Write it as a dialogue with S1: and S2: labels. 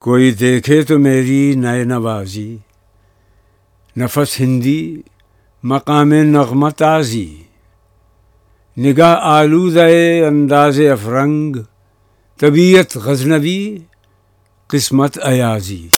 S1: کوئی دیکھے تو میری نئے نوازی، نفس ہندی، مقام نغمہ تازی۔ نگاہ آلودہ انداز افرنگ، طبیعت غزنبی قسمت ایازی۔